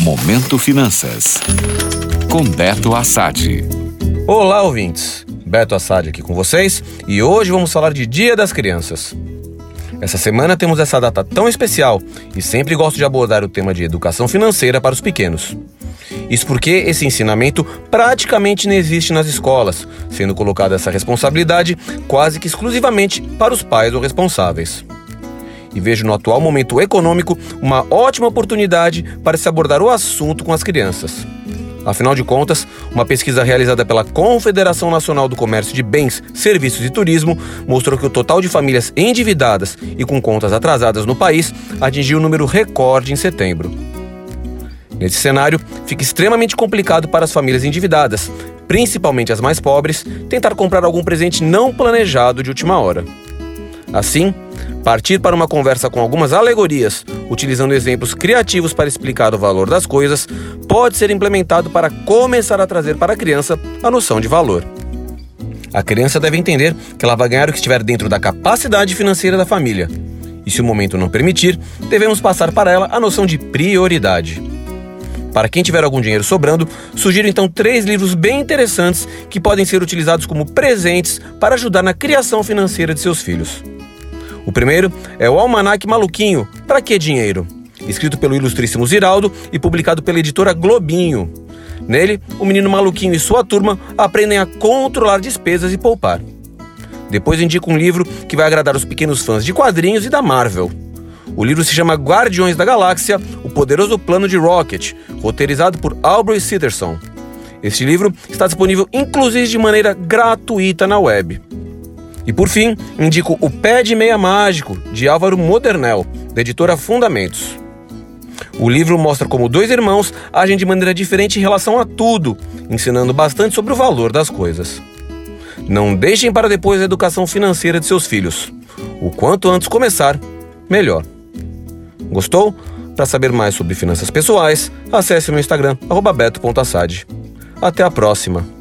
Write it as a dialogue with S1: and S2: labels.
S1: Momento Finanças. Com Beto Assad.
S2: Olá, ouvintes. Beto Assad aqui com vocês e hoje vamos falar de Dia das Crianças. Essa semana temos essa data tão especial e sempre gosto de abordar o tema de educação financeira para os pequenos. Isso porque esse ensinamento praticamente não existe nas escolas, sendo colocada essa responsabilidade quase que exclusivamente para os pais ou responsáveis e vejo no atual momento econômico uma ótima oportunidade para se abordar o assunto com as crianças. Afinal de contas, uma pesquisa realizada pela Confederação Nacional do Comércio de Bens, Serviços e Turismo mostrou que o total de famílias endividadas e com contas atrasadas no país atingiu um número recorde em setembro. Nesse cenário, fica extremamente complicado para as famílias endividadas, principalmente as mais pobres, tentar comprar algum presente não planejado de última hora. Assim, Partir para uma conversa com algumas alegorias, utilizando exemplos criativos para explicar o valor das coisas, pode ser implementado para começar a trazer para a criança a noção de valor. A criança deve entender que ela vai ganhar o que estiver dentro da capacidade financeira da família. E se o momento não permitir, devemos passar para ela a noção de prioridade. Para quem tiver algum dinheiro sobrando, sugiro então três livros bem interessantes que podem ser utilizados como presentes para ajudar na criação financeira de seus filhos. O primeiro é o Almanac Maluquinho, Pra Que Dinheiro? Escrito pelo ilustríssimo Ziraldo e publicado pela editora Globinho. Nele, o menino maluquinho e sua turma aprendem a controlar despesas e poupar. Depois indico um livro que vai agradar os pequenos fãs de quadrinhos e da Marvel. O livro se chama Guardiões da Galáxia: O Poderoso Plano de Rocket, roteirizado por Aubrey Siderson. Este livro está disponível inclusive de maneira gratuita na web. E por fim, indico O Pé de Meia Mágico, de Álvaro Modernel, da editora Fundamentos. O livro mostra como dois irmãos agem de maneira diferente em relação a tudo, ensinando bastante sobre o valor das coisas. Não deixem para depois a educação financeira de seus filhos. O quanto antes começar, melhor. Gostou? Para saber mais sobre finanças pessoais, acesse meu Instagram, beto.assad. Até a próxima!